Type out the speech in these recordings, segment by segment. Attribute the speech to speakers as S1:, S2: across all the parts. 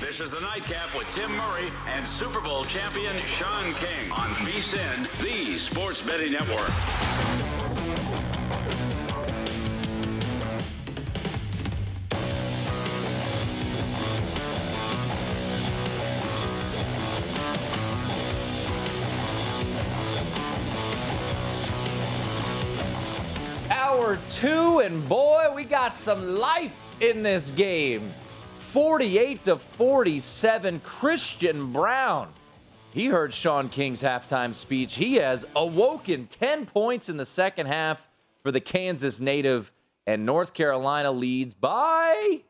S1: This is the Nightcap with Tim Murray and Super Bowl champion Sean King on VSIN, the Sports Betting Network.
S2: Hour two, and boy, we got some life in this game. 48 to 47, Christian Braun. He heard Sean King's halftime speech. He has awoken 10 points in the second half for the Kansas native, and North Carolina leads by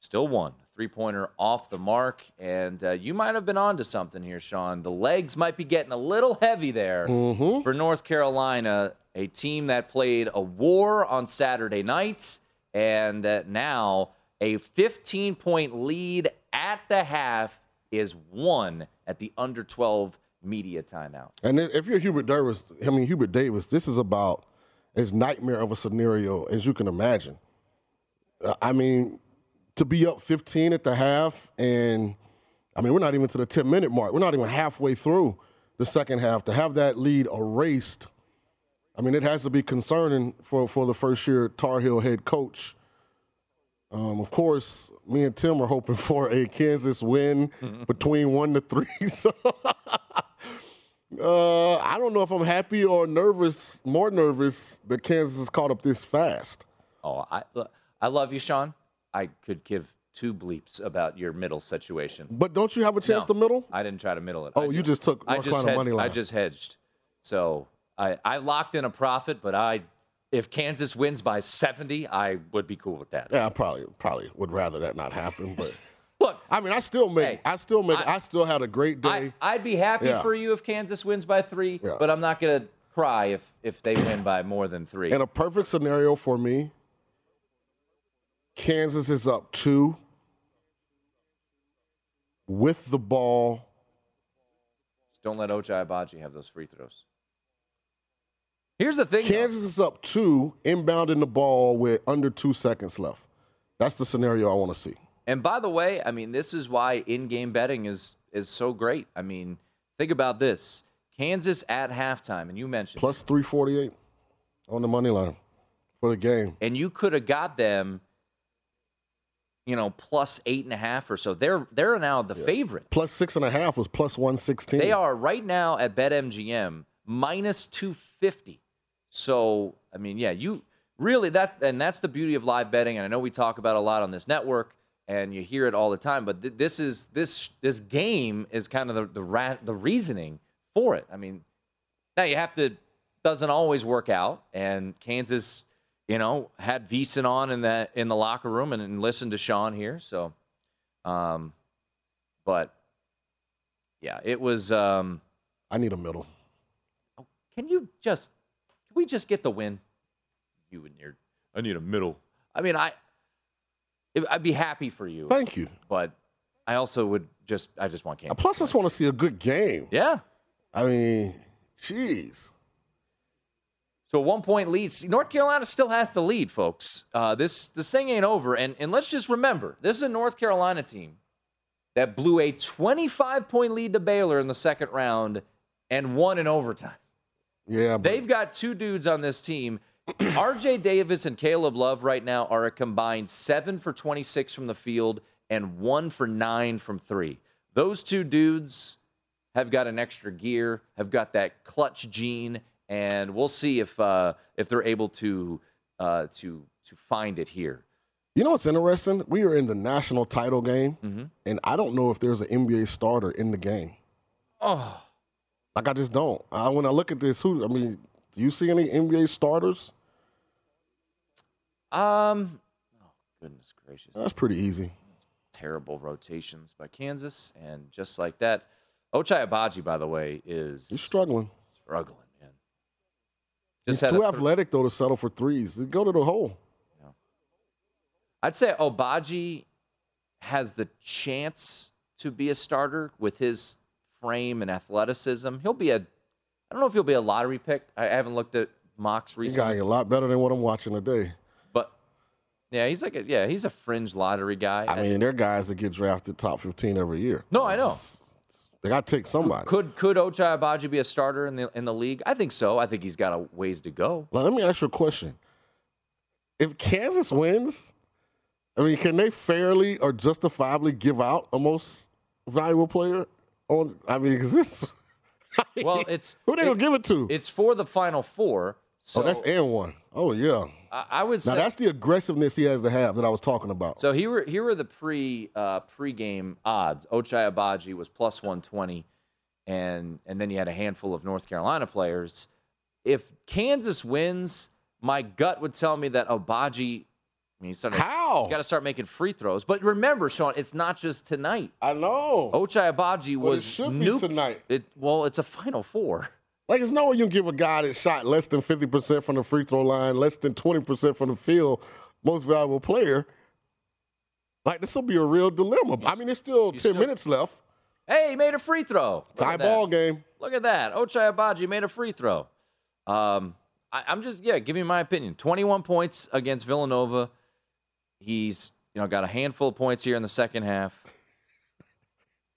S2: still one. Three pointer off the mark. And uh, you might have been onto something here, Sean. The legs might be getting a little heavy there
S3: Mhm.
S2: for North Carolina, a team that played a war on Saturday night and now a 15 point lead at the half is one at the under 12 media timeout.
S3: And if you're Hubert Davis, I mean Hubert Davis, this is about as nightmare of a scenario as you can imagine. I mean, to be up 15 at the half, and I mean we're not even to the 10 minute mark. We're not even halfway through the second half. To have that lead erased, I mean it has to be concerning for for the first year Tar Heel head coach. Um, of course, me and Tim are hoping for a Kansas win between one to three. So uh, I don't know if I'm happy or nervous, more nervous that Kansas is caught up this fast.
S2: Oh, I, I love you, Sean. I could give two bleeps about your middle situation.
S3: But don't you have a chance
S2: No,
S3: to middle?
S2: I didn't try to middle it.
S3: Oh,
S2: I
S3: you just took
S2: I
S3: North
S2: just
S3: Carolina
S2: hed-
S3: money line.
S2: I just hedged. So I, I locked in a profit, but I if Kansas wins by 70, I would be cool with that.
S3: Yeah, I probably probably would rather that not happen. But look, I mean, I still make, I still make, I, still had a great day.
S2: I, I'd be happy
S3: Yeah.
S2: for you if Kansas wins by three,
S3: Yeah.
S2: but I'm not going to cry if, if they win by more than three.
S3: In a perfect scenario for me, Kansas is up two with the ball.
S2: Just don't let Ochai Agbaji have those free throws. Here's the thing. though.
S3: Kansas is up two, inbounding the ball with under two seconds left. That's the scenario I want to see.
S2: And by the way, I mean this is why in-game betting is is so great. I mean, think about this: Kansas at halftime, and you mentioned,
S3: Plus 348 on the money line for the game.
S2: and you could have got them, you know, plus eight and a half or so. They're they're now the favorite.
S3: Plus six and a half was plus 116.
S2: They are right now at BetMGM minus two fifty. So I mean, yeah, you really that and that's the beauty of live betting and i know we talk about it a lot on this network and you hear it all the time but th- this is this this game is kind of the the, ra- the reasoning for it i mean now you have to doesn't always work out and kansas you know had Veasan on in the in the locker room and, and listened to sean here so um but yeah it was um
S3: I need a middle.
S2: can you just we just get the win? You and your I need a middle. I mean, I I'd be happy for you,
S3: Thank you.
S2: but I also would just I just want Kansas.
S3: Plus, I just want to see a good game.
S2: Yeah.
S3: I mean, jeez.
S2: So one point lead. North Carolina still has the lead, folks. Uh, this this thing ain't over. And and let's just remember, this is a North Carolina team that blew a 25 point lead to Baylor in the second round and won in overtime.
S3: Yeah, but
S2: They've got two dudes on this team. RJ Davis and Caleb Love right now are a combined seven for 26 from the field and one for nine from three. Those two dudes have got an extra gear, have got that clutch gene, and we'll see if uh, if they're able to uh, to to find it here.
S3: you know what's interesting? We are in the national title game,
S2: Mm-hmm.
S3: and I don't know if there's an NBA starter in the game.
S2: Oh,
S3: Like I just don't. I, when I look at this, who? I mean, do you see any NBA starters?
S2: um, oh goodness gracious.
S3: That's pretty easy.
S2: terrible rotations by Kansas, and just like that, Ochai Agbaji, by the way, is
S3: He's struggling.
S2: struggling, man.
S3: He's too
S2: a th-
S3: athletic though to settle for threes. Go to the hole.
S2: I'd say Agbaji has the chance to be a starter with his frame and athleticism. He'll be a, I don't know if he'll be a lottery pick. I haven't looked at mocks recently.
S3: He's got a lot better than what I'm watching today.
S2: but yeah, he's like a, yeah, he's a fringe lottery guy.
S3: I mean, they're guys that get drafted top 15 every year.
S2: no, I know.
S3: They got to take somebody.
S2: Could could Ochai Agbaji be a starter in the in the league? I think so. I think he's got a ways to go.
S3: Now, let me ask you a question. If Kansas wins, I mean, can they fairly or justifiably give out a most valuable player? On, I mean, is this?
S2: Well, it's
S3: who they gonna give it to?
S2: It's for the final four. So
S3: oh, that's and one. Oh yeah.
S2: I, I would
S3: Now
S2: say
S3: that's the aggressiveness he has to have that I was talking about.
S2: so. Here were here were the pre uh, pregame odds. Ochai Agbaji was plus one twenty, and and then you had a handful of North Carolina players. If Kansas wins, my gut would tell me that Agbaji. I mean, he's starting,
S3: How?
S2: He's got to start making free throws. But remember, Sean, it's not just tonight.
S3: I know.
S2: Ochai Agbaji
S3: Well, it
S2: was
S3: should be tonight.
S2: It well, it's a final four.
S3: Like, there's no way you can give a guy that shot less than 50% from the free throw line, less than 20% from the field, most valuable player. Like, this will be a real dilemma. I mean, there's still 10
S2: still-
S3: minutes left.
S2: Hey, he made a free throw.
S3: Tie ball game.
S2: Look at that. Ochai Agbaji made a free throw. Um, I, I'm just, yeah, give me my opinion. 21 points against Villanova. He's, you know, got a handful of points here in the second half.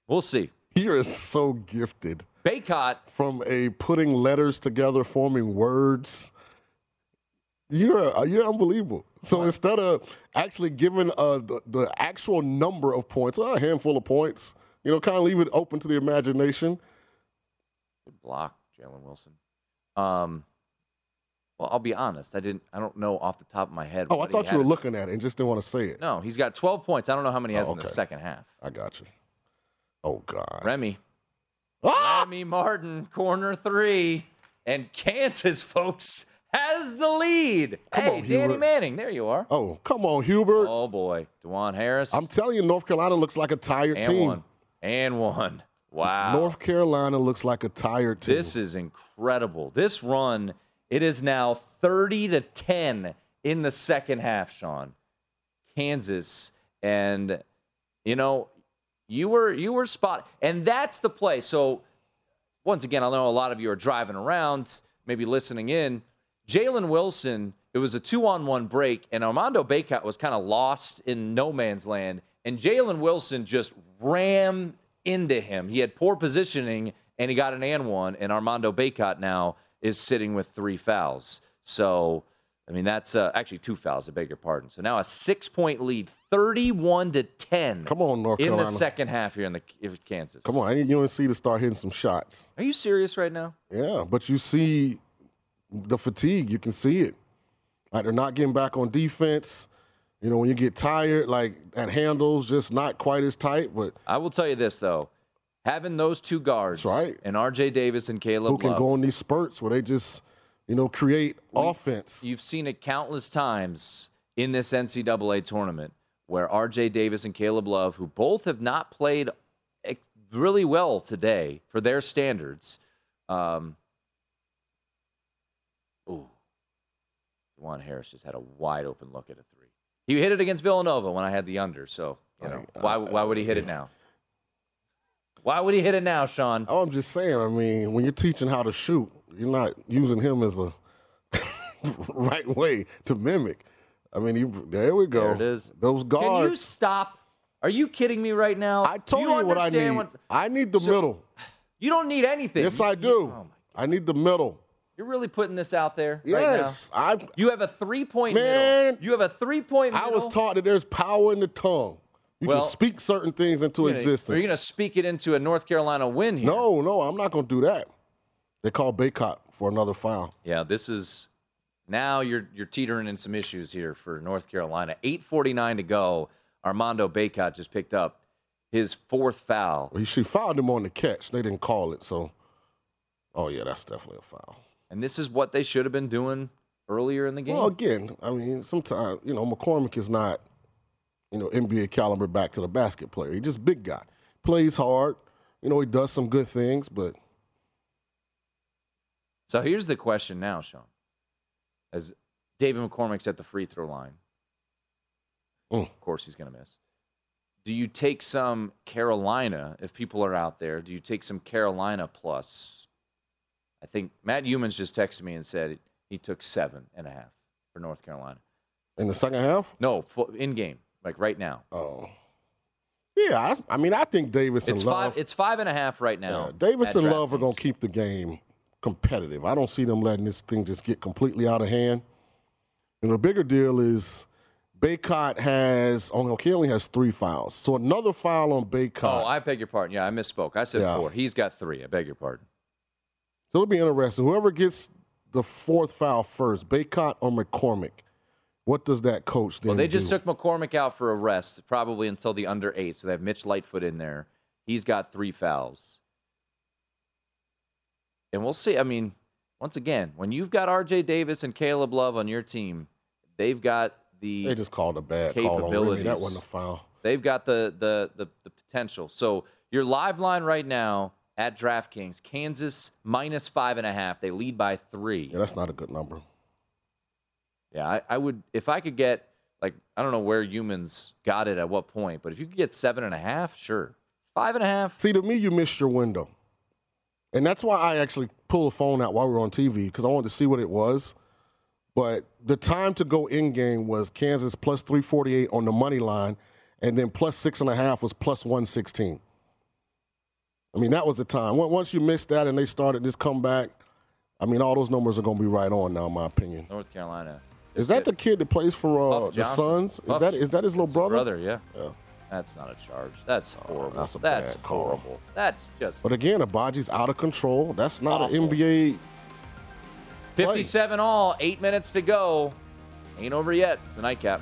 S2: We'll see.
S3: He is so gifted
S2: Bacot,
S3: from a putting letters together, forming words. You're you're unbelievable. So instead of actually giving uh, the, the actual number of points, a handful of points, you know, kind of leave it open to the imagination.
S2: good block, Jalen Wilson. Um, well, I'll be honest. I didn't, I don't know off the top of my head.
S3: Oh, I thought you were
S2: in-
S3: looking at it and just didn't want to say it.
S2: No, he's got 12 points. I don't know how many he has
S3: Oh,
S2: in the second half.
S3: I got you. Oh God.
S2: Remy.
S3: Ah!
S2: Remy Martin, corner three. And Kansas, folks, has the lead.
S3: Come
S2: hey,
S3: on,
S2: Danny
S3: Hubert.
S2: Manning, there you are.
S3: Oh, come on, Hubert.
S2: Oh boy, Dajuan Harris.
S3: I'm telling you, North Carolina looks like a tired team.
S2: and
S3: team.
S2: one. And one. Wow.
S3: North Carolina looks like a tired team.
S2: This is incredible. This run, it is now 30 to 10 in the second half, Sean. Kansas and you know, you were you were spot and that's the play. So once again, I know a lot of you are driving around, maybe listening in. Jalen Wilson, it was a two-on-one break, and Armando Bacot was kind of lost in no man's land, and Jalen Wilson just rammed into him. He had poor positioning, and he got an and one, and Armando Bacot now is sitting with three fouls. So, I mean, that's uh, actually two fouls. I beg your pardon. So now a six-point lead, thirty-one to ten.
S3: Come on, North
S2: in the second half here in the in Kansas.
S3: Come on, I need UNC to start hitting some shots.
S2: Are you serious right now?
S3: Yeah, but you see the fatigue. You can see it. Like they're not getting back on defense. You know, when you get tired, like that handle's just not quite as tight. But
S2: I will tell you this though, having those two guards,
S3: right.
S2: and R.J. Davis and Caleb Love
S3: who can
S2: Love,
S3: go in these spurts where they just, you know, create offense.
S2: You've seen it countless times in this NCAA tournament where R.J. Davis and Caleb Love, who both have not played really well today for their standards. Um, ooh, Juwan Harris just had a wide open look at a three. He hit it against Villanova when I had the under. So you know, why why would he hit it now? Why would he hit it now, Sean?
S3: Oh, I'm just saying. I mean, when you're teaching how to shoot, you're not using him as a right way to mimic. I mean, you, there we go.
S2: There it is.
S3: Those guards.
S2: Can you stop? Are you kidding me right now?
S3: I told
S2: do
S3: you,
S2: you,
S3: what I need.
S2: what-
S3: I need the
S2: So-
S3: middle.
S2: You don't need anything.
S3: Yes,
S2: You-
S3: I
S2: you-
S3: do.
S2: oh
S3: I need the middle.
S2: You're really putting this out there
S3: Yes,
S2: right now.
S3: I.
S2: You have a three point
S3: Man,
S2: middle. You have a three point
S3: I was taught that there's power in the tongue. You
S2: Well,
S3: can speak certain things into
S2: You're gonna-
S3: existence.
S2: Are you going to speak it into a North Carolina win here?
S3: no, no, I'm not going to do that. They call Bacot for another foul.
S2: Yeah, this is now you're you're teetering in some issues here for North Carolina. 8:49 to go. Armando Bacot just picked up his fourth foul,
S3: Well, she fouled him on the catch. They didn't call it, so. Oh yeah, that's definitely a foul.
S2: and this is what they should have been doing earlier in the game.
S3: Well, again, I mean, sometimes you know McCormack is not, you know, NBA caliber back to the basket player. He's just big guy, plays hard. You know, he does some good things, but
S2: So here's the question now, Sean. As David McCormack's at the free throw line,
S3: Mm.
S2: of course he's going to miss. Do you take some Carolina if people are out there? Do you take some Carolina plus? I think Matt Youmans just texted me and said he took seven and a half for North Carolina.
S3: in the second half,
S2: No, in game, like right now.
S3: oh, yeah. I, I mean, I think Davis
S2: It's
S3: and Love,
S2: five. It's five and a half right now.
S3: yeah, Davis and Love are going to keep the game competitive. I don't see them letting this thing just get completely out of hand. And the bigger deal is Bacot has, oh no, he only has three fouls. So another foul on Bacot.
S2: Oh, I beg your pardon. Yeah, I misspoke. I said
S3: Yeah.
S2: four. He's got three. I beg your pardon.
S3: So it'll be interesting. Whoever gets the fourth foul first, Bacot or McCormack, what does that coach then
S2: Well, they just
S3: do?
S2: took McCormack out for a rest, probably until the under eight. So they have Mitch Lightfoot in there. He's got three fouls. And we'll see. I mean, once again, when you've got RJ Davis and Caleb Love on your team, they've got the
S3: They just called a bad call on Remy. That
S2: capabilities.
S3: wasn't a foul.
S2: They've got the, the the the potential. So your live line right now at DraftKings, Kansas minus five and a half. They lead by three.
S3: Yeah, that's not a good number.
S2: Yeah, I, I would if I could get like I don't know where Youmans got it at what point, but if you could get seven and a half, sure. Five and a half.
S3: See, to me, you missed your window. And that's why I actually pulled the phone out while we were on TV because I wanted to see what it was. But the time to go in game was Kansas plus 348 on the money line, and then plus six and a half was plus 116. I mean, that was the time. Once you missed that and they started this comeback, I mean, all those numbers are going to be right on now, in my opinion.
S2: North Carolina.
S3: Is that the kid that plays for uh, the. Suns? Is that is that his little brother?
S2: Brother, yeah.
S3: Yeah.
S2: That's not a charge. That's horrible.
S3: that's a
S2: That's
S3: bad call.
S2: horrible. That's just
S3: But again, Agbaji's out of control. That's not
S2: Awful.
S3: an NBA. play.
S2: 57 all. Eight minutes to go. Ain't over yet. It's a nightcap.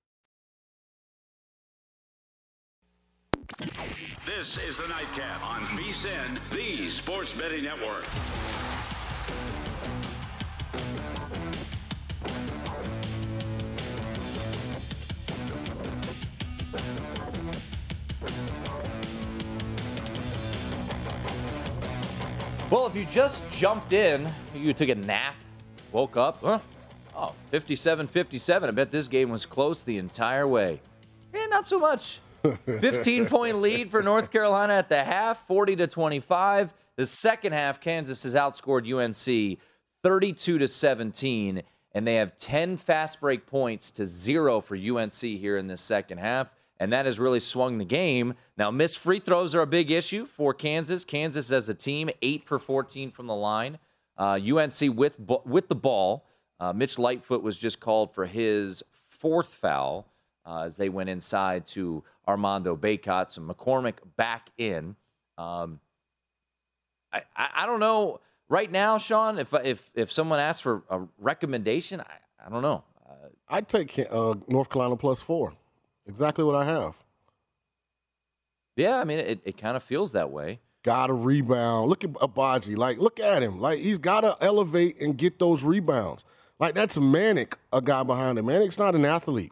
S1: This is the Nightcap on VSIN, the Sports Betting Network.
S2: Well, if you just jumped in, you took a nap, woke up, huh? Oh, 57 57. I bet this game was close the entire way. Eh, not so much. 15 point lead for North Carolina at the half, 40 to 25. The second half, Kansas has outscored UNC 32 to 17, and they have 10 fast break points to zero for UNC here in this second half. And that has really swung the game. Now, missed free throws are a big issue for Kansas. Kansas as a team, 8 for 14 from the line. Uh, UNC with, with the ball. Uh, Mitch Lightfoot was just called for his fourth foul uh, as they went inside to Armando Bacot. So McCormack back in. Um, I, I, I, don't know right now, Sean. If if if someone asks for a recommendation, I, I don't know. Uh,
S3: I'd take uh, North Carolina plus four. Exactly what I have.
S2: Yeah, I mean it. It kind of feels that way.
S3: Got to rebound. Look at Agbaji. Like, look at him. Like he's got to elevate and get those rebounds. Like that's Manek, a guy behind him. Manek's not an athlete.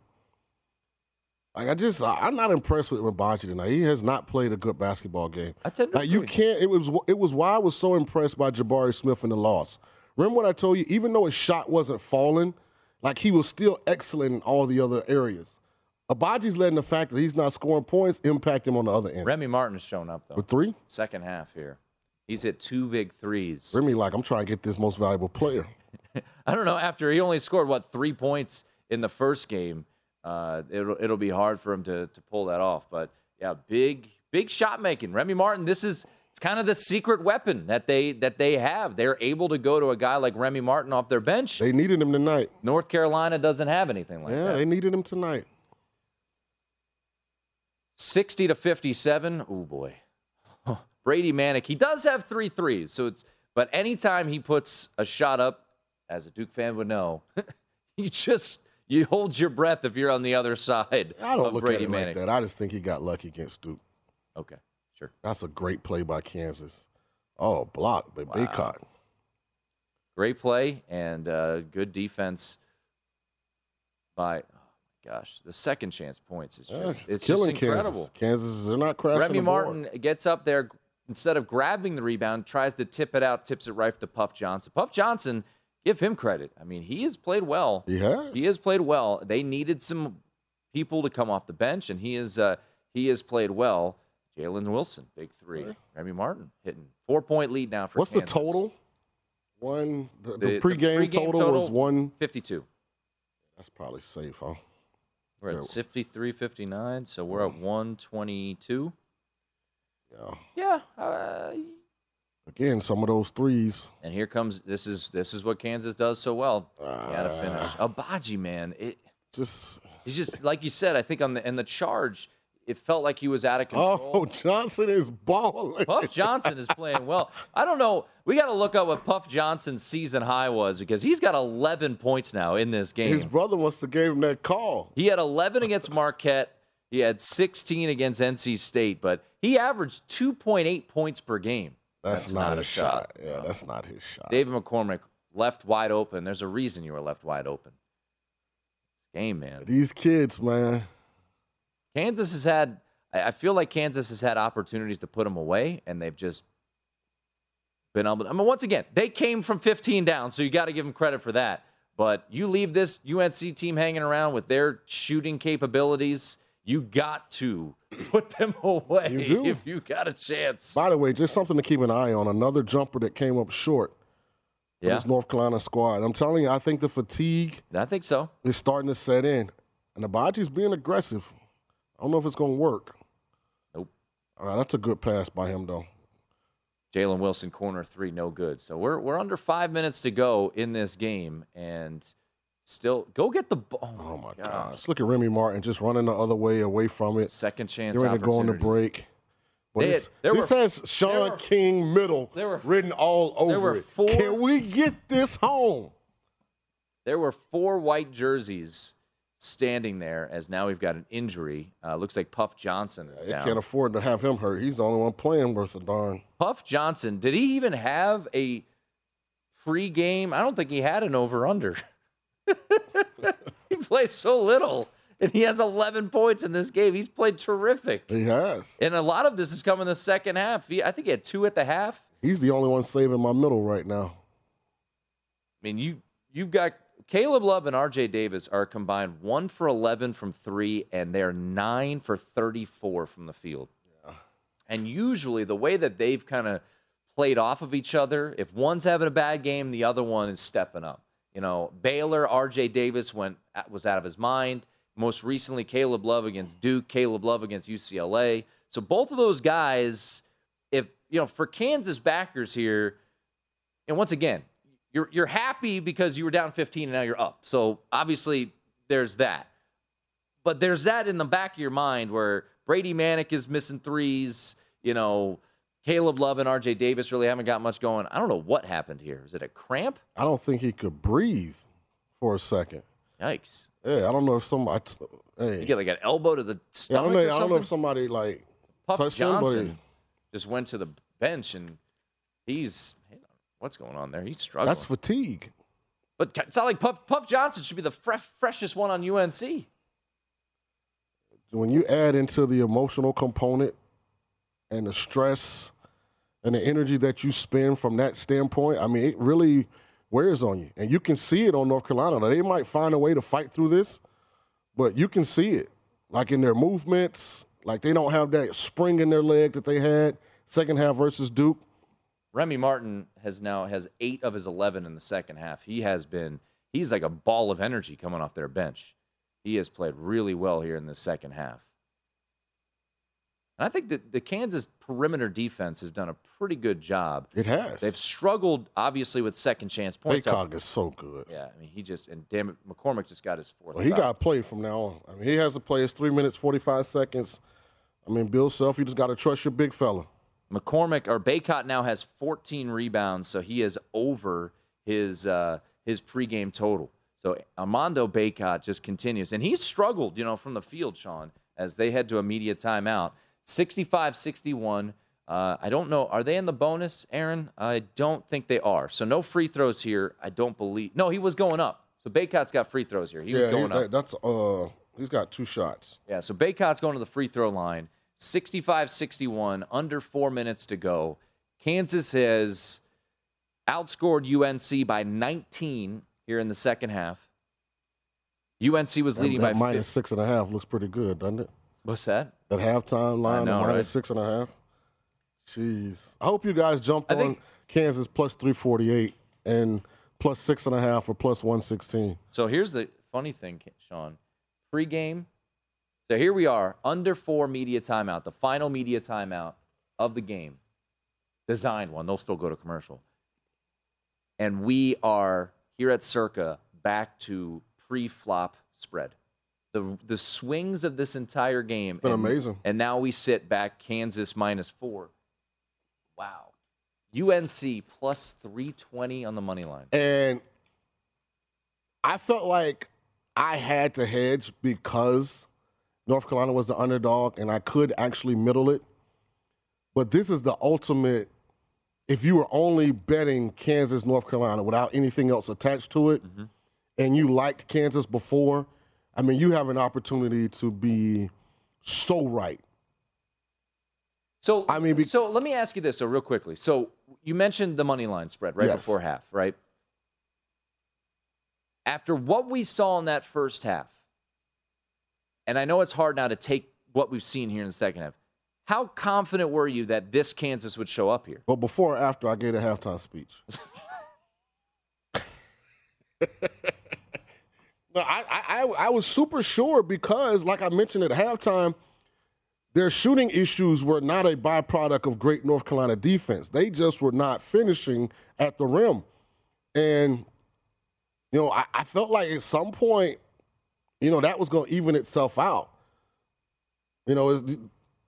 S3: Like I just, I'm not impressed with Agbaji tonight. He has not played a good basketball game.
S2: I tend to
S3: like, you can't. It was it was why I was so impressed by Jabari Smith in the loss. Remember what I told you? Even though his shot wasn't falling, like he was still excellent in all the other areas. Agbaji's letting the fact that he's not scoring points impact him on the other end.
S2: Remy Martin's shown up though.
S3: With three?
S2: Second half here. He's hit two big threes.
S3: Remy, like I'm trying to get this most valuable player.
S2: I don't know. After he only scored what three points in the first game, uh, it'll it'll be hard for him to to pull that off. But yeah, big big shot making. Remy Martin. This is it's kind of the secret weapon that they that they have. They're able to go to a guy like Remy Martin off their bench.
S3: They needed him tonight.
S2: North Carolina doesn't have anything like
S3: yeah,
S2: that.
S3: Yeah, they needed him tonight.
S2: 60 to 57. Oh boy. Brady Manek. he does have three threes, so it's but anytime he puts a shot up, as a Duke fan would know, you just you hold your breath if you're on the other side
S3: I don't
S2: of
S3: look
S2: Brady
S3: at it
S2: Manek.
S3: like that. I just think he got lucky against Duke.
S2: Okay, sure.
S3: That's a great play by Kansas. Oh, block by Bacot.
S2: Great play and uh, good defense by. Oh gosh, the second chance points is just
S3: Yeah,
S2: it's, just
S3: killing
S2: incredible.
S3: Kansas. Kansas, they're not crashing
S2: Remy. Martin gets up there instead of grabbing the rebound, tries to tip it out, tips it right to Puff Johnson. Puff Johnson, give him credit. I mean, he has played well.
S3: He has.
S2: He has played well. They needed some people to come off the bench, and he is uh, he has played well. Jalen Wilson, big three. Remy Martin hitting four point lead now for
S3: What's the total? One. The, the,
S2: The- the
S3: pregame,
S2: pregame
S3: total,
S2: total,
S3: was one
S2: fifty-two.
S3: That's probably safe, huh?
S2: We're at 53 59, so we're at 122.
S3: Yeah.
S2: Yeah. Uh,
S3: Again, some of those threes.
S2: and here comes this is this is what Kansas does so well. You gotta
S3: Ah.
S2: finish. Agbaji, man. It
S3: just
S2: he's just like you said, I think on the in the charge, it felt like he was out of control.
S3: Oh, Johnson is balling.
S2: Puff Johnson is playing well. I don't know. We got to look up what Puff Johnson's season high was because he's got 11 points now in this game.
S3: His brother must have gave him that call.
S2: He had 11 against Marquette. He had 16 against NC State, but he averaged 2.8 points per game.
S3: That's, not, a shot. Yeah, that's not his shot.
S2: David McCormack left wide open. There's a reason you were left wide open. Game, man.
S3: These kids, man.
S2: Kansas has had. I I feel like Kansas has had opportunities to put them away, and they've just been able. To, I mean, once again, they came from 15 down, so you got to give them credit for that. But you leave this UNC team hanging around with their shooting capabilities, you got to put them away
S3: You do.
S2: if you got a chance.
S3: By the way, just something to keep an eye on. Another jumper that came up short.
S2: Yeah.
S3: This North Carolina squad. I'm telling you, I think the fatigue
S2: I think so.
S3: is starting to set in. And Agbaji's being aggressive. I don't know if it's going to work.
S2: Nope.
S3: Uh, that's a good pass by him, though.
S2: Jalen Wilson corner three, no good. So we're we're under five minutes to go in this game, and still go get the ball. Oh my, gosh!
S3: Let's look at Remy Martin just running the other way away from it.
S2: Second chance.
S3: Getting ready to go on the break. But
S2: They-
S3: this, this
S2: were-
S3: has Sean King middle were, written all over
S2: were
S3: it.
S2: four-
S3: Can we get this home?
S2: There were four white jerseys standing there as now we've got an injury. Uh, looks like Puff Johnson is
S3: They
S2: down.
S3: can't afford to have him hurt. He's the only one playing worth a darn.
S2: Puff Johnson, did he even have a pre-game? I don't think he had an over/under. he plays so little, and he has 11 points in this game. He's played terrific.
S3: He has.
S2: And a lot of this is coming the second half. He, I think he had two at the half.
S3: He's the only one saving my middle right now.
S2: I mean, you you've got Caleb Love and RJ Davis are combined one for 11 from three, and they're nine for 34 from the field. And usually, the way that they've kind of played off of each other, if one's having a bad game, the other one is stepping up. You know, Baylor, RJ Davis went uh, was out of his mind. Most recently, Caleb Love against Duke, Caleb Love against UCLA. So both of those guys, if you know, for Kansas backers here, and once again, you're you're happy because you were down 15 and now you're up. So obviously there's that. But there's that in the back of your mind where Brady Manek is missing threes, you know, Caleb Love and RJ Davis really haven't got much going. I don't know what happened here. Is it a cramp?
S3: I don't think he could breathe for a second.
S2: Yikes.
S3: Yeah, I don't know if somebody. Hey,
S2: You get like an elbow to the
S3: yeah, I
S2: stomach
S3: don't know. I don't know if somebody like
S2: Puff
S3: touched him, but
S2: Johnson just went to the bench and he's what's going on there? He's struggling.
S3: that's fatigue.
S2: but it's not like Puff, Puff Johnson should be the fre- freshest one on UNC.
S3: When you add into the emotional component and the stress and the energy that you spend from that standpoint, I mean, it really wears on you. And you can see it on North Carolina. Now, they might find a way to fight through this, but you can see it, like in their movements. Like they don't have that spring in their leg that they had second half versus Duke.
S2: Remy Martin has now has eight of his eleven in the second half. He has been he's like a ball of energy coming off their bench. He has played really well here in the second half. And I think that the Kansas perimeter defense has done a pretty good job.
S3: It has.
S2: They've struggled obviously with second chance points.
S3: Bacot is so good.
S2: Yeah, I mean he just and damn it, McCormack just got his fourth.
S3: Well, he got to play from now on. I mean, he has to play his three minutes, 45 seconds I mean, Bill Self, you just got to trust your big fella.
S2: McCormack or Bacot now has 14 rebounds, so he is over his uh, his pregame total. So Armando Bacot just continues, and he's struggled, you know, from the field, Sean, as they head to a media timeout. 65-61. Uh, I don't know. Are they in the bonus, Aaron? I don't think they are. So no free throws here. I don't believe. No, he was going up. So Bacot's got free throws here. He
S3: yeah,
S2: was going
S3: he,
S2: up.
S3: that- that's uh, he's got two shots.
S2: Yeah, so Bacot's going to the free throw line. 65 61, under four minutes to go. Kansas has outscored UNC by 19 here in the second half. UNC was leading by
S3: minus six and a half looks pretty good, doesn't it?
S2: What's that?
S3: That halftime line,
S2: know,
S3: minus
S2: right?
S3: six and a half. Jeez. I hope you guys jumped
S2: I
S3: on
S2: think-
S3: Kansas plus 348 and plus six and a half or plus 116.
S2: So here's the funny thing, Sean. Pre-game. So here we are, under four media timeout, the final media timeout of the game. Designed one. They'll still go to commercial. And we are here at Circa back to pre-flop spread. The the swings of this entire game.
S3: been
S2: and,
S3: amazing.
S2: And now we sit back Kansas minus four. Wow. UNC plus 320 on the money line.
S3: And I felt like I had to hedge because North Carolina was the underdog and I could actually middle it. But this is the ultimate. If you were only betting Kansas, North Carolina without anything else attached to it, mm-hmm. and you liked Kansas before, I mean, you have an opportunity to be so right.
S2: So I mean, so let me ask you this, though, real quickly. So you mentioned the money line spread right
S3: Yes.
S2: before half, right? After what we saw in that first half, and I know it's hard now to take what we've seen here in the second half. How confident were you that this Kansas would show up here?
S3: Well, before or after I gave a halftime speech? No, I, I, I was super sure because, like I mentioned at halftime, their shooting issues were not a byproduct of great North Carolina defense. They just were not finishing at the rim. And, you know, I, I felt like at some point, you know, that was going to even itself out. You know,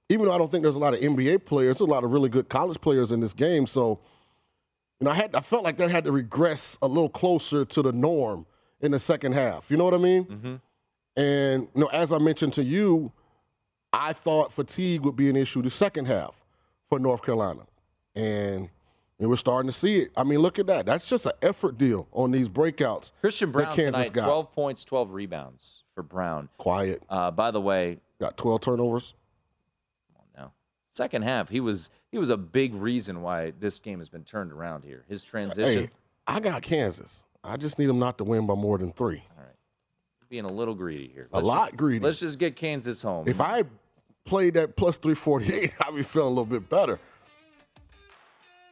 S3: even though I don't think there's a lot of NBA players, there's a lot of really good college players in this game. So, you know, I had I felt like that had to regress a little closer to the norm in the second half. You know what I mean?
S2: Mm-hmm.
S3: And you know, as I mentioned to you, I thought fatigue would be an issue the second half for North Carolina, and and we're starting to see it. I mean, look at that. That's just an effort deal on these breakouts.
S2: Christian Braun
S3: Kansas
S2: tonight,
S3: got.
S2: 12 points, 12 rebounds for Braun.
S3: Quiet.
S2: Uh, by the way,
S3: got 12 turnovers.
S2: now. Second half, he was he was a big reason why this game has been turned around here. His transition
S3: Hey, I got Kansas. I just need them not to win by more than three. All right.
S2: being a little greedy here.
S3: A lot greedy.
S2: Let's just get Kansas home.
S3: If I played that plus 348, I'd be feeling a little bit better.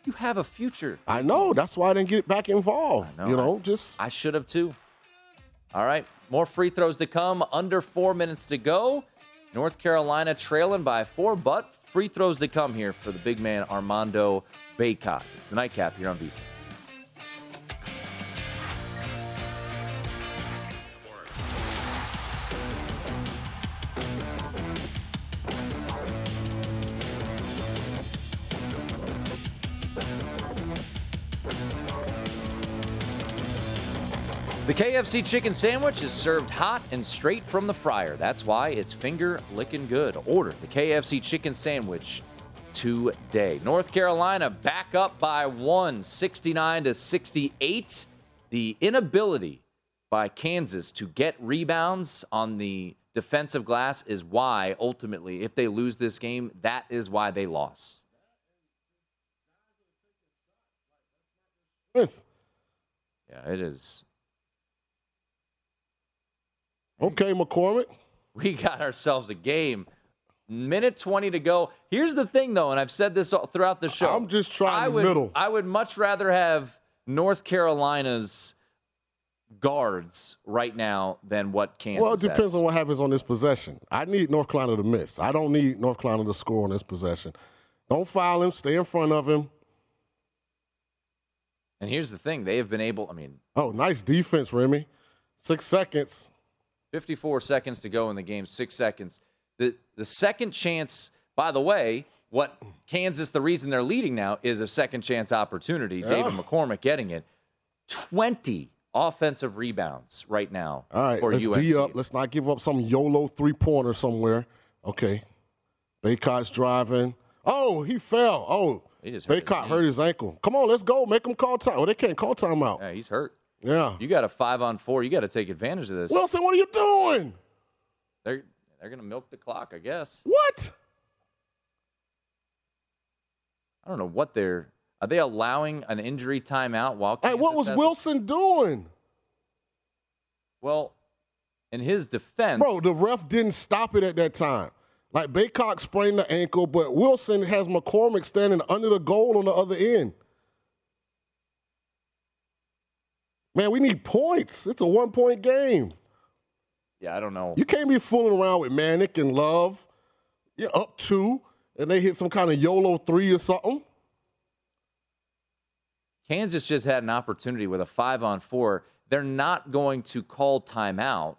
S2: you have a future.
S3: I know. That's why I didn't get back involved.
S2: know.
S3: You know, just
S2: I should have too. All right, more free throws to come. Under four minutes to go. North Carolina trailing by four, but free throws to come here for the big man Armando Bacot. It's the nightcap here on VC. The KFC chicken sandwich is served hot and straight from the fryer. That's why it's finger licking good. Order the KFC chicken sandwich today. North Carolina back up by one, 69 to 68. The inability by Kansas to get rebounds on the defensive glass is why ultimately, if they lose this game, that is why they lost. Yeah, it is.
S3: Okay, McCormack.
S2: We got ourselves a game. Minute 20 to go. Here's the thing, though, and I've said this all throughout the show.
S3: I'm just trying
S2: I would,
S3: middle.
S2: I would much rather have North Carolina's guards right now than what Kansas
S3: Well, it depends
S2: has.
S3: on what happens on this possession. I need North Carolina to miss. I don't need North Carolina to score on this possession. Don't foul him. Stay in front of him.
S2: And here's the thing they have been able, I mean,
S3: Oh, nice defense, Remy. Six seconds.
S2: 54 seconds to go in the game, six seconds. The, the second chance By the way, what Kansas, the reason they're leading now is a second chance opportunity.
S3: Yeah.
S2: David McCormack getting it. 20 offensive rebounds right now
S3: All right,
S2: for
S3: let's
S2: UNC.
S3: D up. Let's not give up some YOLO three pointer somewhere. Okay. Bacot's driving. Oh, he fell. Oh,
S2: He just hurt
S3: Bacot
S2: knee.
S3: hurt his ankle. Come on, let's go. Make him call time. Oh, they can't call timeout.
S2: Yeah, he's hurt.
S3: Yeah.
S2: You got a five on four. You got to take advantage of this.
S3: Wilson, what are you doing?
S2: They're they're gonna milk the clock, I guess.
S3: What?
S2: I don't know what they're. Are they allowing an injury timeout while?
S3: Hey, what was Wilson doing?
S2: Well, in his defense,
S3: Bro, the ref didn't stop it at that time. Like Bacot sprained the ankle, but Wilson has McCormack standing under the goal on the other end. Man, we need points. It's a one point game.
S2: yeah, I don't know.
S3: You can't be fooling around with Manek and Love. You're up two, and they hit some kind of YOLO three or something.
S2: Kansas just had an opportunity with a five on four. They're not going to call timeout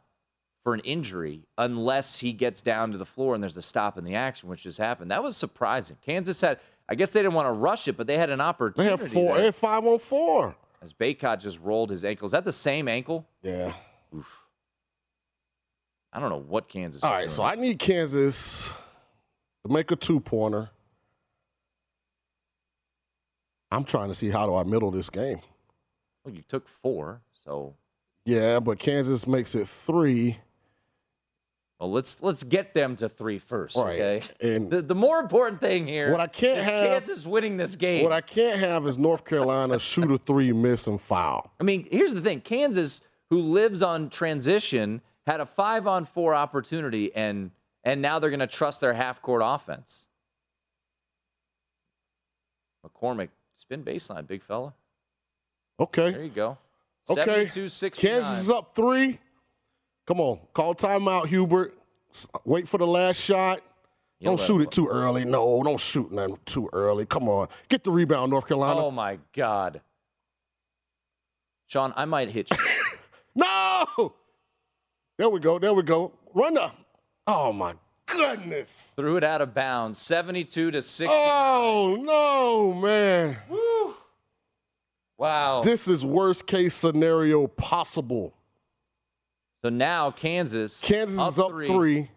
S2: for an injury unless he gets down to the floor and there's a stop in the action, which just happened. That was surprising. Kansas had, I guess they didn't want to rush it, but they had an opportunity.
S3: They had four, they had five on four.
S2: As Bacot just rolled his ankle. Is that the same ankle?
S3: Yeah.
S2: Oof. I don't know what Kansas.
S3: All right, so I need Kansas to make a two pointer. I'm trying to see how do I middle this game.
S2: Well, you took four, so
S3: Yeah, but Kansas makes it three.
S2: Well, let's let's get them to three first,
S3: Right.
S2: okay?
S3: And
S2: The, the more important thing here,
S3: What I can't
S2: is
S3: have-
S2: Kansas winning this game.
S3: what I can't have is North Carolina shoot a three, miss, and foul.
S2: I mean, here's the thing: Kansas, who lives on transition, had a five on four opportunity, and and now they're going to trust their half court offense. McCormack, spin baseline, big fella.
S3: Okay.
S2: There you go.
S3: Okay. Kansas is up three. Come on, call timeout, Hubert. Wait for the last shot.
S2: You'll
S3: don't shoot it too early. No, don't shoot nothing too early. Come on, get the rebound, North Carolina.
S2: Oh my God, Sean, I might hit you.
S3: No. There we go. There we go. Run the. Oh my goodness.
S2: Threw it out of bounds, seventy-two to six.
S3: Oh no, man.
S2: Wow.
S3: This is worst case scenario possible.
S2: So now Kansas,
S3: Kansas is up three.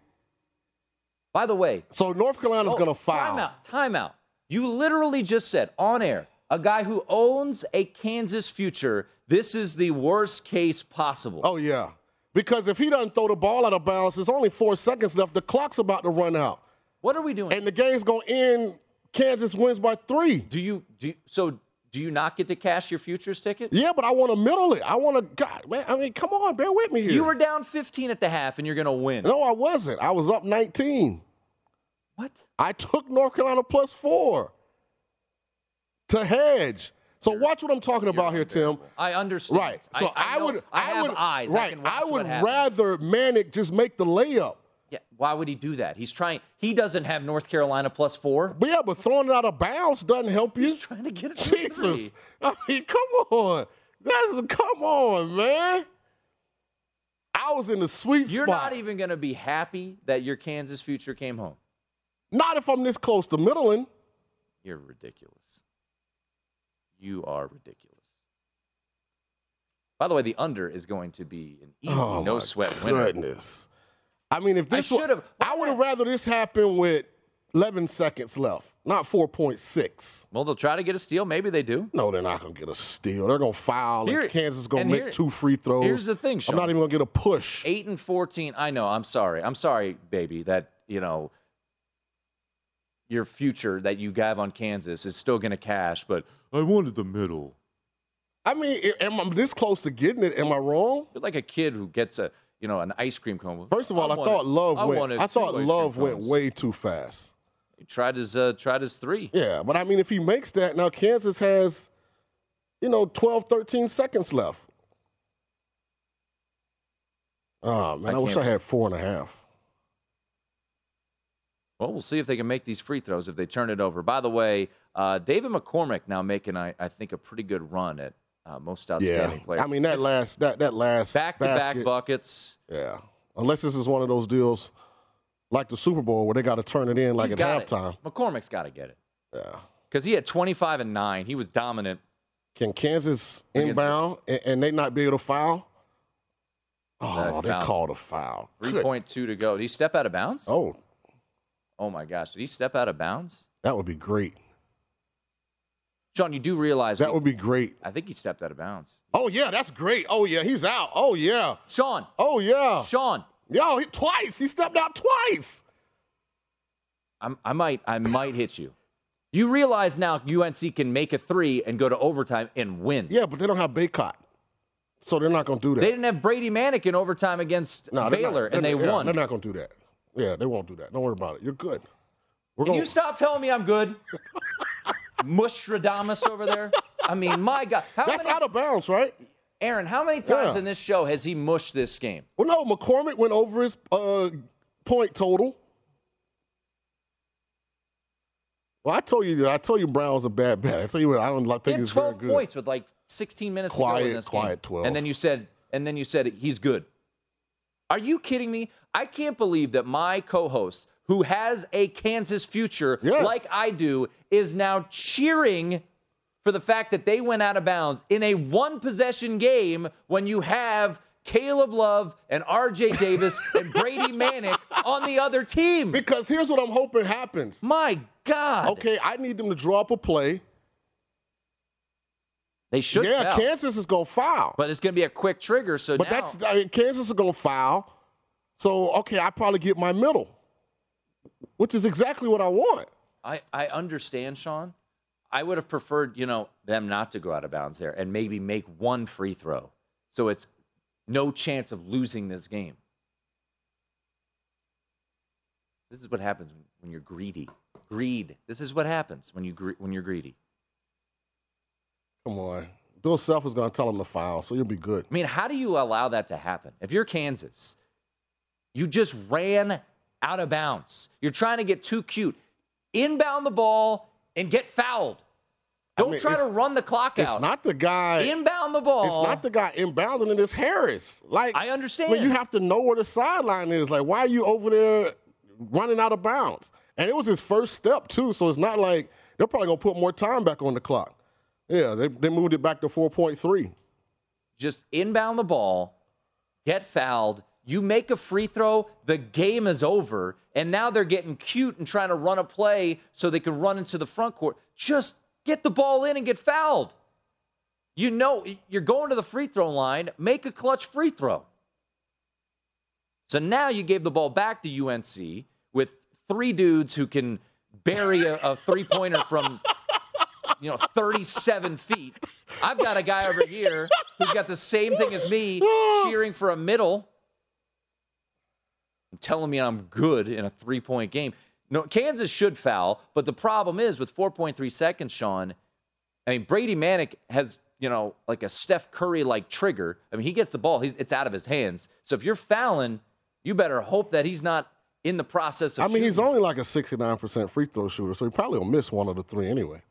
S2: By the way,
S3: So North Carolina's
S2: Oh,
S3: going to foul.
S2: Timeout. Timeout. You literally just said on air, a guy who owns a Kansas future, this is the worst case possible.
S3: Oh yeah, because if he doesn't throw the ball out of bounds, there's only four seconds left. The clock's about to run out,
S2: What are we doing?
S3: and the game's going to end. Kansas wins by three.
S2: do you do you, so do you not get to cash your futures ticket?
S3: Yeah, but I want to middle it. I want to. God, man. I mean, come on, bear with me here.
S2: You were down 15 at the half and you're going to win.
S3: No, I wasn't. I was up 19.
S2: What?
S3: I took North Carolina plus four to hedge. So watch what I'm talking about here, Tim.
S2: I understand.
S3: Right. So I,
S2: know-
S3: would.
S2: I, have
S3: would,
S2: eyes.
S3: Right.
S2: I, can watch
S3: I would rather Manek just make the layup.
S2: Yeah. Why would he do that? He's trying. He doesn't have North Carolina plus four.
S3: But yeah, but throwing it out of bounds doesn't help you.
S2: He's trying to get it.
S3: Jesus. I mean, come on. That's come on, man. I was in the sweet spot.
S2: You're
S3: spot.
S2: not even going to be happy that your Kansas future came home.
S3: Not if I'm this close to middling.
S2: You're ridiculous. You are ridiculous. By the way, the under is going to be an easy,
S3: oh,
S2: no sweat winner.
S3: Goodness. I mean, if this was,
S2: should've-
S3: I would have rather this happen with 11 seconds left, not 4.6.
S2: Well, they'll try to get a steal. Maybe they do.
S3: No, they're not going to get a steal. They're going to foul,
S2: Here-
S3: and Kansas is going to make
S2: here-
S3: two free throws.
S2: here's the thing, Sean.
S3: I'm not even going to get a push.
S2: Eight and fourteen. I know. I'm sorry. I'm sorry, baby. That you know your future that you have on Kansas is still going to cash, but I wanted the middle.
S3: I mean, i- am I this close to getting it? Am I wrong?
S2: You're like a kid who gets a you know an ice cream cone.
S3: First of all, I,
S2: wanted-
S3: thought Love
S2: I
S3: went. I thought Love went
S2: cones.
S3: way too fast.
S2: He tried his uh, tried his three.
S3: Yeah, but I mean, if he makes that, now Kansas has, you know, 12, 13 seconds left. Oh, man,
S2: I
S3: I, wish I had four and a half.
S2: Well, we'll see if they can make these free throws if they turn it over. By the way, uh, David McCormack now making, I, I think, a pretty good run at uh, most
S3: Yeah,
S2: outstanding player.
S3: I mean that last that that last
S2: back to back buckets.
S3: Yeah, unless this is one of those deals like the Super Bowl where they got to turn it in like
S2: He's
S3: at
S2: got it.
S3: halftime.
S2: McCormack's got to get it.
S3: Yeah.
S2: Because he had 25 and 9. He was dominant.
S3: Can Kansas inbound and, and they not be able to foul? Oh, they called a foul.
S2: 3.2 to go. Did he step out of bounds?
S3: Oh,
S2: Oh my gosh. Did he step out of bounds?
S3: that would be great.
S2: Sean, you do realize
S3: That
S2: we-
S3: would be great.
S2: I think he stepped out of bounds.
S3: Oh yeah, that's great. Oh yeah, he's out. Oh yeah.
S2: Sean.
S3: Oh yeah.
S2: Sean.
S3: Yo, he, twice. He stepped out twice.
S2: I'm, I might I might hit you. You realize now UNC can make a three and go to overtime and win.
S3: Yeah, but they don't have Bacot, so they're not going to do that.
S2: They didn't have Brady Manek in overtime against
S3: No, they're not-
S2: Baylor, and they
S3: yeah,
S2: won.
S3: They're not going to do that. Yeah, they won't do that. Don't worry about it. You're good. We're
S2: Can
S3: going.
S2: you stop telling me I'm good? Mustradamus over there. I mean, my God. How
S3: That's
S2: many,
S3: out of bounds, right?
S2: Aaron, how many times
S3: Yeah.
S2: in this show has he mushed this game?
S3: Well, no. McCormack went over his uh, point total. Well, I told you. I told you Braun was a bad bet. I tell you what. I don't think he's very
S2: 12 points with like 16 minutes to go
S3: Quiet,
S2: in this
S3: quiet
S2: game.
S3: 12.
S2: And then you said, and then you said he's good. Are you kidding me? I can't believe that my co-host, who has a Kansas future
S3: Yes.
S2: like I do, is now cheering for the fact that they went out of bounds in a one-possession game when you have Caleb Love and R.J. Davis and Brady Manek on the other team.
S3: Because here's what I'm hoping happens.
S2: My God.
S3: Okay, I need them to draw up a play.
S2: They should
S3: Yeah,
S2: foul.
S3: Kansas is going to foul.
S2: But it's going to be a quick trigger. So
S3: But
S2: now,
S3: that's I mean, Kansas is going to foul. So okay, I probably get my middle, which is exactly what I want.
S2: I, I understand, Sean. I would have preferred, you know, them not to go out of bounds there and maybe make one free throw. So it's no chance of losing this game. This is what happens when, when you're greedy. Greed. This is what happens when you gre- when you're greedy.
S3: Come on, Bill Self is going to tell him to foul, so you'll be good.
S2: I mean, how do you allow that to happen? If you're Kansas, you just ran out of bounds. You're trying to get too cute. Inbound the ball and get fouled. Don't
S3: mean,
S2: try to run the clock
S3: It's
S2: out.
S3: not the guy.
S2: Inbound the ball.
S3: It's not the guy inbounding it. It's Harris. Like
S2: I understand.
S3: When you have to know where the sideline is. Like, why are you over there running out of bounds? And it was his first step too, so it's not like they're probably gonna put more time back on the clock. Yeah, they, they moved it back to four point three.
S2: just inbound the ball, get fouled. You make a free throw, the game is over. And now they're getting cute and trying to run a play so they can run into the front court. Just get the ball in and get fouled. You know, you're going to the free throw line, make a clutch free throw. So now you gave the ball back to UNC with three dudes who can bury a, a three pointer from you know 37 feet. I've got a guy over here who's got the same thing as me, cheering for a middle, telling me I'm good in a three point game. No, Kansas should foul, but the problem is with 4.3 seconds, Sean. I mean, Brady Manek has you know like a Steph Curry like trigger. I mean, he gets the ball, he's, it's out of his hands. So if you're fouling, you better hope that he's not in the process of.
S3: I mean, he's only like a sixty nine percent free throw shooter, so he probably will miss one of the three anyway.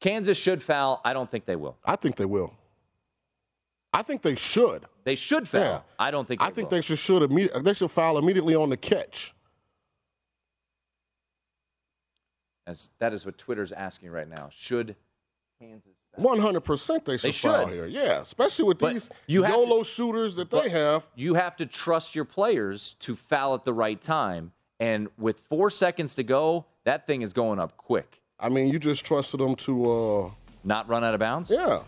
S2: Kansas should foul. I don't think they will.
S3: I think they will. I think they should.
S2: They should foul.
S3: Yeah.
S2: I don't think.
S3: I think
S2: will.
S3: they should should imme- they should foul immediately on the catch.
S2: As that is what Twitter's asking right now. Should Kansas?
S3: One hundred percent they should
S2: They
S3: foul
S2: should.
S3: here. Yeah, especially with
S2: But
S3: these YOLO shooters that they have.
S2: You have to trust your players to foul at the right time. And with four seconds to go, that thing is going up quick.
S3: I mean, you just trusted them to uh
S2: not run out of bounds.
S3: Yeah,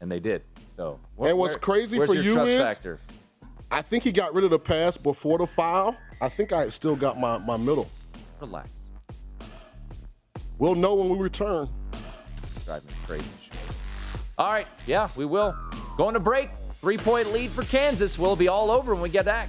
S2: and they did. So
S3: and what's
S2: where-
S3: crazy for you is
S2: factor?
S3: I think he got rid of the pass before the foul. I think I still got my, my middle.
S2: Relax.
S3: We'll know when we return.
S2: Drive me crazy. All right, yeah, we will. Going to break. Three point lead for Kansas. We'll be all over when we get back.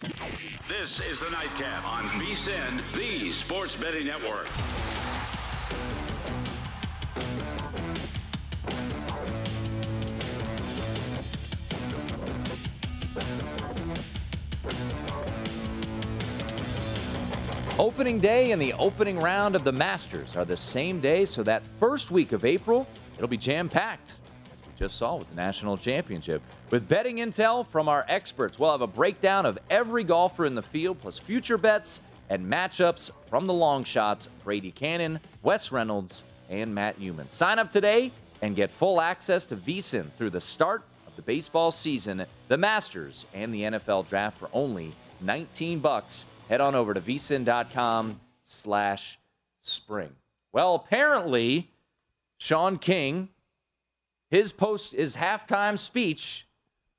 S1: This is the Nightcap on VSIN, the Sports Betting Network.
S2: Opening day and the opening round of the Masters are the same day, so that first week of April, it'll be jam packed, just saw with the National Championship. With betting intel from our experts, we'll have a breakdown of every golfer in the field, plus future bets and matchups from the long shots Brady Kannon, Wes Reynolds, and Matt Youmans. Sign up today and get full access to VSIN through the start of the baseball season, the Masters, and the NFL draft for only 19 bucks head on over to vsin.com slash spring. Well, apparently, Sean King, his post his halftime speech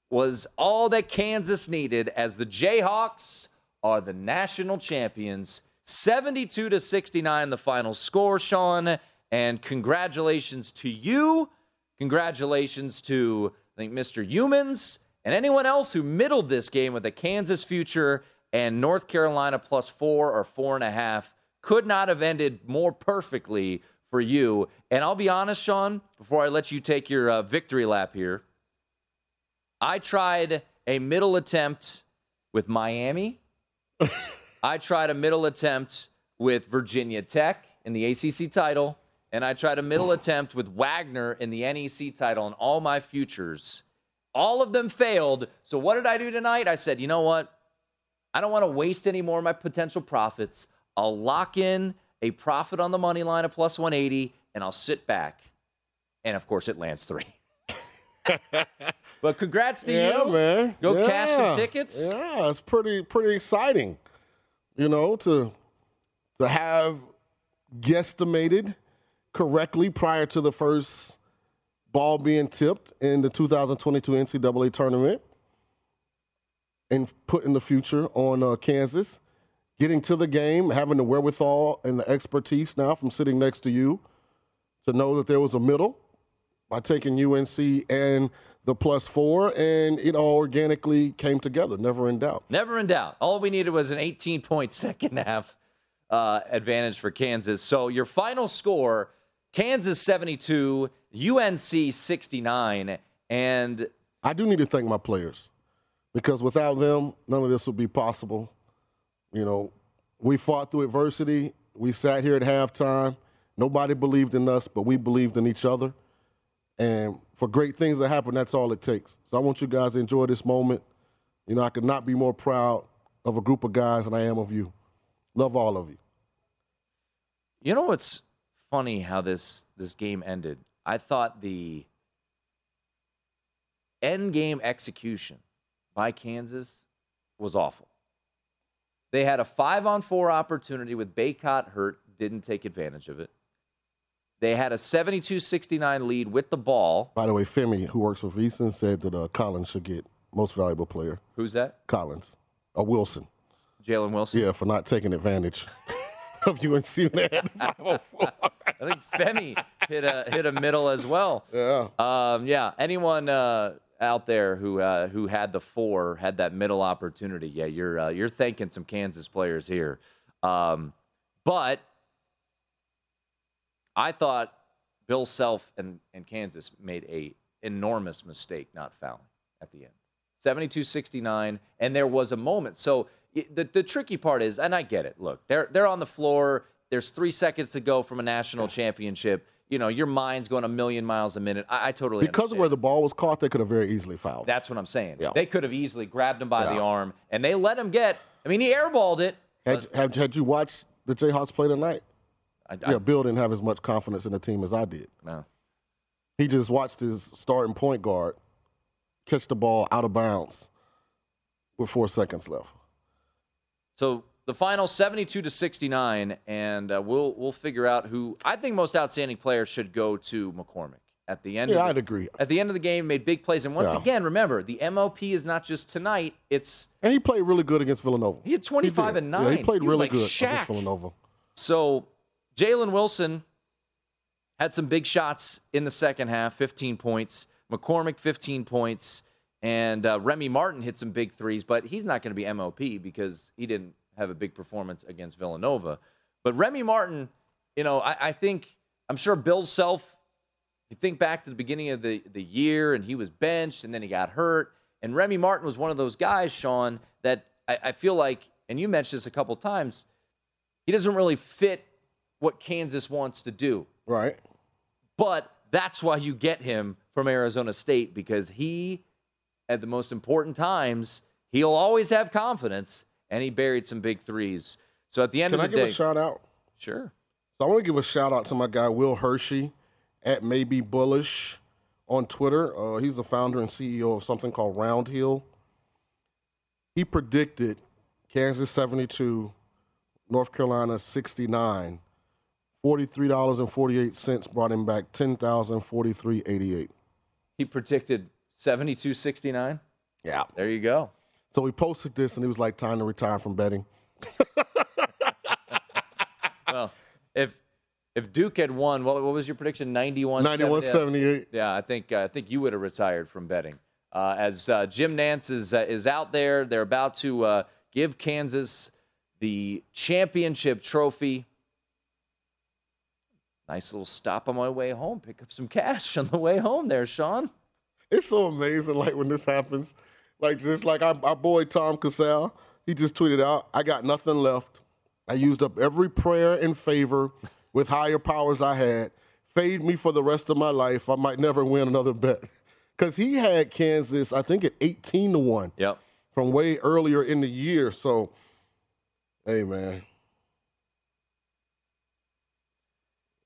S2: was all that Kansas needed as the Jayhawks are the national champions. 72 to 69 the final score, Sean. And congratulations to you. Congratulations to I think Mr. Youmans and anyone else who middled this game with a Kansas future and North Carolina plus four or four and a half could not have ended more perfectly for you. And I'll be honest, Sean, before I let you take your uh, victory lap here, I tried a middle attempt with Miami. I tried a middle attempt with Virginia Tech in the ACC title, and I tried a middle attempt with Wagner in the NEC title, and all my futures, all of them failed. So what did I do tonight? I said, you know what? I don't want to waste any more of my potential profits. I'll lock in a profit on the money line of plus 180, and I'll sit back. And of course, it lands three. but congrats to
S3: yeah,
S2: you,
S3: man.
S2: Go
S3: yeah.
S2: cash some tickets.
S3: Yeah, it's pretty pretty exciting. You know, to to have guesstimated correctly prior to the first ball being tipped in the 2022 NCAA tournament and putting the future on uh, Kansas, getting to the game, having the wherewithal and the expertise now from sitting next to you to know that there was a middle by taking UNC and the plus four, and it all organically came together, never in doubt.
S2: Never in doubt. All we needed was an 18 point second half uh, advantage for Kansas. So your final score Kansas 72, UNC 69. And
S3: I do need to thank my players because without them, none of this would be possible. You know, we fought through adversity. We sat here at halftime. Nobody believed in us, but we believed in each other. And for great things to happen, that's all it takes. So I want you guys to enjoy this moment. You know, I could not be more proud of a group of guys than I am of you. Love all of you.
S2: You know what's funny how this this game ended? I thought the end game execution by Kansas was awful. They had a five on four opportunity with Bacot hurt, didn't take advantage of it. They had a 72 69 lead with the ball.
S3: By the way, Femi, who works for VSiN, said that uh, Collins should get most valuable player.
S2: Who's that?
S3: Collins. Or Wilson.
S2: Jalen Wilson?
S3: Yeah, for not taking advantage of UNC when they had the 504.
S2: I think Femi hit a hit a middle as well.
S3: Yeah.
S2: Um, yeah. Anyone uh, out there who uh, who had the four had that middle opportunity? Yeah, you're uh, you're thanking some Kansas players here. Um, but I thought Bill Self and, and Kansas made a enormous mistake not fouling at the end. 72-69 and there was a moment. So the the tricky part is and I get it. Look, they're they're on the floor. There's 3 seconds to go from a national championship. You know, your mind's going a million miles a minute. I, I totally
S3: Because
S2: understand.
S3: of where the ball was caught, they could have very easily fouled.
S2: That's what I'm saying.
S3: Yeah.
S2: They could have easily grabbed him by the arm and they let him get I mean, he airballed it.
S3: Had, had, had you watched the Jayhawks play tonight?
S2: I,
S3: yeah, Bill didn't have as much confidence in the team as I did.
S2: No.
S3: He just watched his starting point guard catch the ball out of bounds with four seconds left.
S2: So the final 72 to 69, and uh, we'll we'll figure out who I think most outstanding player should go to McCormack at the end.
S3: Yeah,
S2: of the,
S3: I'd agree.
S2: At the end of the game, made big plays, and once
S3: Yeah.
S2: again, remember the MOP is not just tonight; it's
S3: And he played really good against Villanova.
S2: he had 25
S3: did.
S2: and
S3: Yeah,
S2: nine.
S3: he played
S2: was
S3: really
S2: like
S3: good
S2: Shaq.
S3: against Villanova.
S2: So Jalen Wilson had some big shots in the second half, 15 points. McCormack, 15 points. And uh, Remy Martin hit some big threes, but he's not going to be MOP because he didn't have a big performance against Villanova. But Remy Martin, you know, I, I think, I'm sure Bill's self, you think back to the beginning of the, the year and he was benched and then he got hurt. And Remy Martin was one of those guys, Sean, that I, I feel like, and you mentioned this a couple times, he doesn't really fit what Kansas wants to do.
S3: Right.
S2: But that's why you get him from Arizona State because he, at the most important times, he'll always have confidence, and he buried some big threes. So at the end
S3: Can I
S2: of the day, Can I
S3: give
S2: day,
S3: a shout out?
S2: Sure.
S3: So I want to give a shout out to my guy Will Hershey at Maybe Bullish on Twitter. Uh, he's the founder and CEO of something called Round Hill. He predicted Kansas 72, North Carolina 69. $43.48 brought him back 10043
S2: he predicted 72-69.
S3: Yeah.
S2: There you go.
S3: So he posted this and he was like, time to retire from betting.
S2: well, if if Duke had won, what, what was your prediction? 91
S3: 91-78.
S2: Yeah, I think uh, I think you would have retired from betting. Uh, as uh, Jim Nantz is uh, is out there, they're about to uh, give Kansas the championship trophy. Nice little stop on my way home. Pick up some cash on the way home there, Sean.
S3: It's so amazing, like when this happens. Like just like our, our boy Tom Cassell, he just tweeted out, "I got nothing left. I used up every prayer and favor with higher powers I had. Fade me for the rest of my life. I might never win another bet." Because he had Kansas, I think at eighteen to one.
S2: Yep.
S3: From way earlier in the year. So, hey man,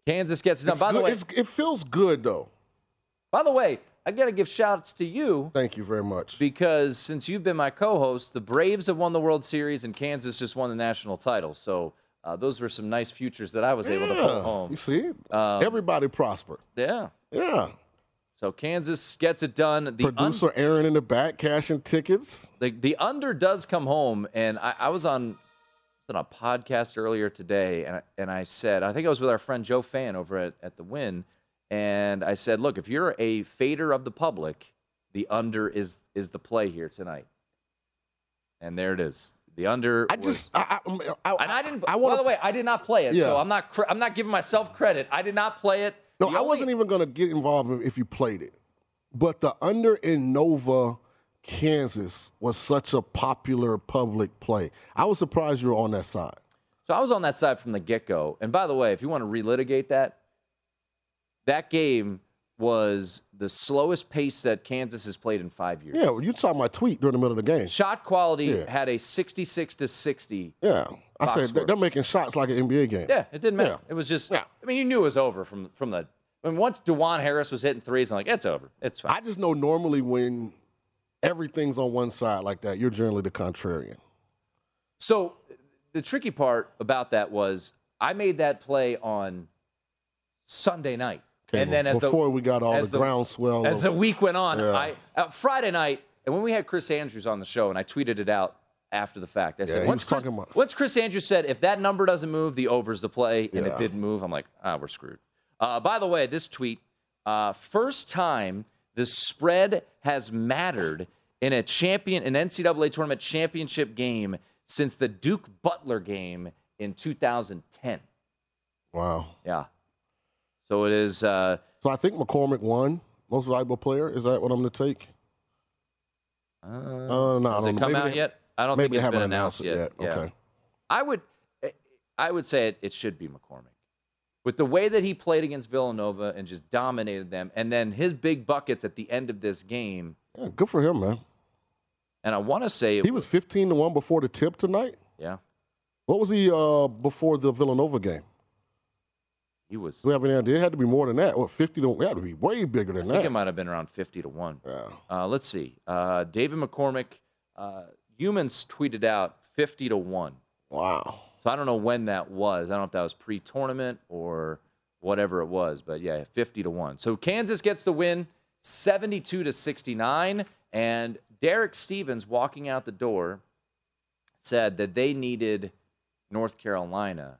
S2: Kansas gets it done.
S3: It's
S2: By the
S3: good-
S2: way,
S3: it's- it feels good though.
S2: By the way, I got to give shouts to you.
S3: Thank you very much.
S2: Because since you've been my co-host, the Braves have won the World Series and Kansas just won the national title. So uh, those were some nice futures that I was able to pull home.
S3: You see,
S2: Um,
S3: everybody prospered.
S2: Yeah.
S3: Yeah.
S2: So Kansas gets it done. The un-
S3: Producer Aaron in the back cashing tickets.
S2: the, the under does come home, and I, I was on on a podcast earlier today, and I, and I said I think I was with our friend Joe Fan over at, at the Wynn, and I said, look, if you're a fader of the public, the under is is the play here tonight, and there it is. The under.
S3: I just, I, I,
S2: and I didn't.
S3: I
S2: by
S3: wanna-
S2: the way, I did not play it, so I'm not. cr- I'm not giving myself credit. I did not play it.
S3: No,
S2: The
S3: I
S2: only-
S3: wasn't even going to get involved if you played it. But the under in Nova, Kansas was such a popular public play. I was surprised you were on that side.
S2: So I was on that side from the get go. And by the way, if you want to relitigate that, that game was the slowest pace that Kansas has played in five years.
S3: Yeah, well, you saw my tweet during the middle of the game.
S2: Shot quality
S3: Yeah.
S2: had a 66 to 60.
S3: Yeah, I said
S2: score.
S3: they're making shots like an NBA game.
S2: Yeah, it didn't matter.
S3: Yeah.
S2: It was just. I mean, you knew it was over from from the. I mean, once Dajuan Harris was hitting threes, I'm like, it's over. It's fine.
S3: I just know normally when everything's on one side like that, you're generally the contrarian.
S2: So the tricky part about that was I made that play on Sunday night,
S3: Okay,
S2: and then as
S3: before
S2: the,
S3: we got all
S2: as
S3: the groundswell
S2: as
S3: of-
S2: the week went on,
S3: Yeah.
S2: I uh, Friday night, and when we had Chris Andrews on the show, and I tweeted it out after the fact, I
S3: Yeah,
S2: said once Chris,
S3: about-
S2: once Chris Andrews said if that number doesn't move, the over's the play, and
S3: Yeah.
S2: it didn't move, I'm like, ah, we're screwed. Uh, by the way, this tweet, uh, first time the spread has mattered in a champion, an NCAA tournament championship game since the Duke Butler game in 2010.
S3: Wow.
S2: Yeah. So it is. Uh,
S3: So I think McCormack won most valuable player. Is that what I'm going to take?
S2: uh,
S3: Uh, no, I
S2: has
S3: don't
S2: it
S3: know.
S2: come
S3: Maybe
S2: out yet? I don't think it's
S3: haven't
S2: been
S3: announced
S2: announced,
S3: it
S2: yet.
S3: yet.
S2: Yeah.
S3: Okay.
S2: I would, I would say it, it should be McCormack. With the way that he played against Villanova and just dominated them, and then his big buckets at the end of this game,
S3: Yeah, good for him, man.
S2: and I want to say
S3: He was 15 to 1 before the tip tonight.
S2: Yeah.
S3: What was he uh, before the Villanova game?
S2: He was.
S3: Do we have any idea? It had to be more than that. What, 50 to It had to be way bigger than that.
S2: I think it might have been around 50 to 1.
S3: Yeah.
S2: Uh, let's see. Uh, David McCormack, uh, Youmans tweeted out 50 to 1.
S3: Wow.
S2: So I don't know when that was. I don't know if that was pre tournament or whatever it was, but yeah, 50 to 1. So Kansas gets the win 72 to 69. And Derek Stevens walking out the door said that they needed North Carolina.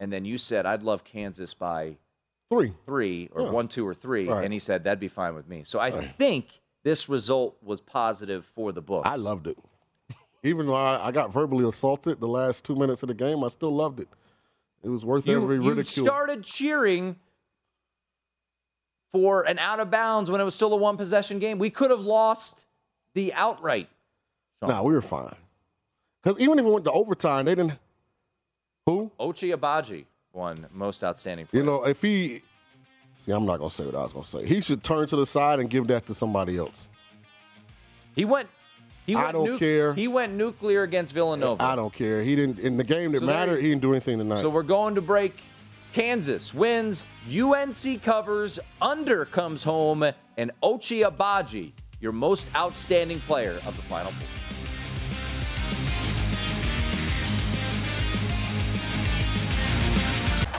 S2: And then you said, I'd love Kansas by
S3: three,
S2: three or
S3: Yeah.
S2: one, two, or three.
S3: Right.
S2: And he said, that'd be fine with me. So I think this result was positive for the books.
S3: I loved it. Even though I, I got verbally assaulted the last two minutes of the game, I still loved it. It was worth
S2: you,
S3: every ridicule.
S2: you started cheering for an out of bounds when it was still a one possession game. We could have lost the outright.
S3: Nah, we were fine. Because even if it went to overtime, they didn't. Who?
S2: Ochai Agbaji won most outstanding player.
S3: You know, if he. See, I'm not going to say what I was going to say. He should turn to the side and give that to somebody else.
S2: He went. He
S3: I
S2: went
S3: don't
S2: nu-
S3: care.
S2: He went nuclear against Villanova.
S3: I don't care. He didn't. In the game that
S2: So
S3: mattered, he didn't do anything tonight.
S2: So we're going to break. Kansas wins. UNC covers. Under comes home. And Ochai Agbaji, your most outstanding player of the Final Four.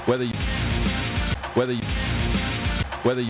S4: Whether you, whether you, whether you.